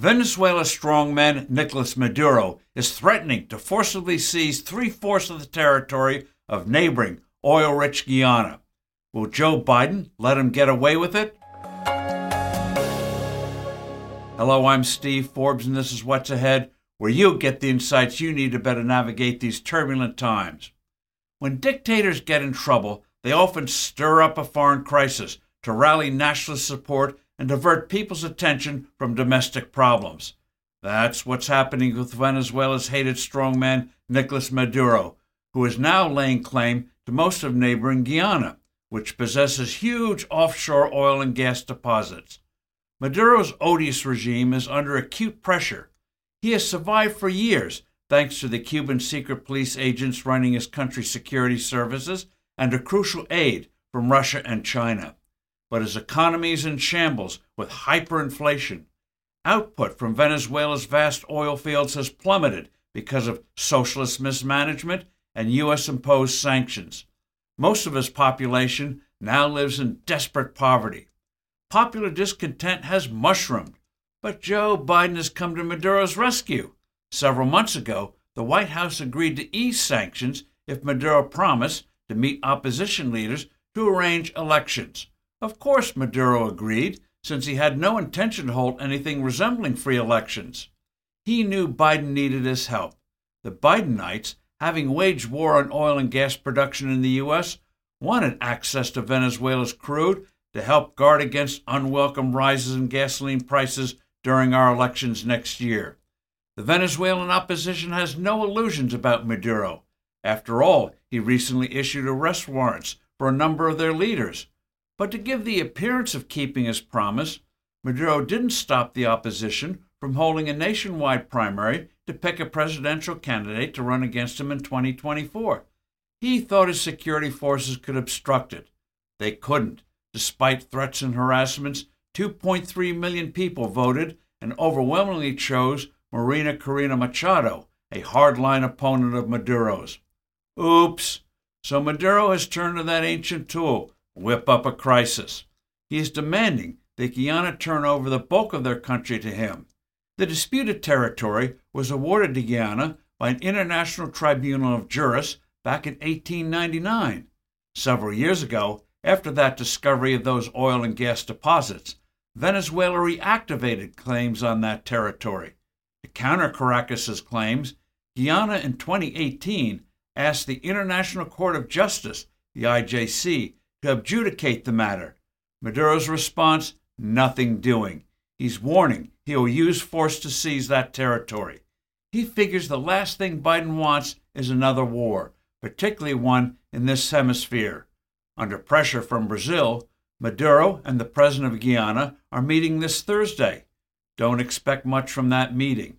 Venezuela's strongman Nicolas Maduro is threatening to forcibly seize three fourths of the territory of neighboring oil rich Guyana. Will Joe Biden let him get away with it? Hello, I'm Steve Forbes, and this is What's Ahead, where you get the insights you need to better navigate these turbulent times. When dictators get in trouble, they often stir up a foreign crisis to rally nationalist support and divert people's attention from domestic problems. That's what's happening with Venezuela's hated strongman Nicolas Maduro, who is now laying claim to most of neighboring Guyana, which possesses huge offshore oil and gas deposits. Maduro's odious regime is under acute pressure. He has survived for years thanks to the Cuban secret police agents running his country's security services and a crucial aid from Russia and China but his economy is in shambles with hyperinflation. Output from Venezuela's vast oil fields has plummeted because of socialist mismanagement and U.S. imposed sanctions. Most of his population now lives in desperate poverty. Popular discontent has mushroomed, but Joe Biden has come to Maduro's rescue. Several months ago, the White House agreed to ease sanctions if Maduro promised to meet opposition leaders to arrange elections. Of course, Maduro agreed, since he had no intention to hold anything resembling free elections. He knew Biden needed his help. The Bidenites, having waged war on oil and gas production in the U.S., wanted access to Venezuela's crude to help guard against unwelcome rises in gasoline prices during our elections next year. The Venezuelan opposition has no illusions about Maduro. After all, he recently issued arrest warrants for a number of their leaders. But to give the appearance of keeping his promise, Maduro didn't stop the opposition from holding a nationwide primary to pick a presidential candidate to run against him in 2024. He thought his security forces could obstruct it. They couldn't. Despite threats and harassments, 2.3 million people voted and overwhelmingly chose María Corina Machado, a hardline opponent of Maduro's. Oops. So Maduro has turned to that ancient tool, whip up a crisis. He is demanding that Guyana turn over the bulk of their country to him. The disputed territory was awarded to Guyana by an international tribunal of jurists back in 1899. Several years ago, after that discovery of those oil and gas deposits, Venezuela reactivated claims on that territory. To counter Caracas's claims, Guyana in 2018 asked the International Court of Justice, the IJC, to adjudicate the matter. Maduro's response nothing doing. He's warning he will use force to seize that territory. He figures the last thing Biden wants is another war, particularly one in this hemisphere. Under pressure from Brazil, Maduro and the president of Guyana are meeting this Thursday. Don't expect much from that meeting.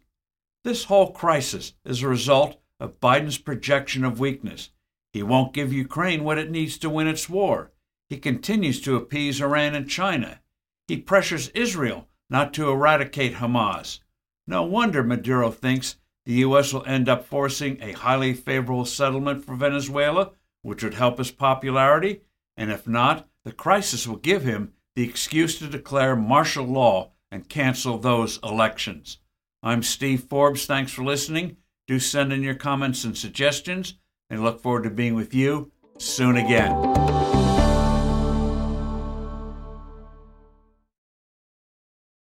This whole crisis is a result of Biden's projection of weakness. He won't give Ukraine what it needs to win its war. He continues to appease Iran and China. He pressures Israel not to eradicate Hamas. No wonder Maduro thinks the U.S. will end up forcing a highly favorable settlement for Venezuela, which would help his popularity, and if not, the crisis will give him the excuse to declare martial law and cancel those elections. I'm Steve Forbes. Thanks for listening. Do send in your comments and suggestions and look forward to being with you soon again.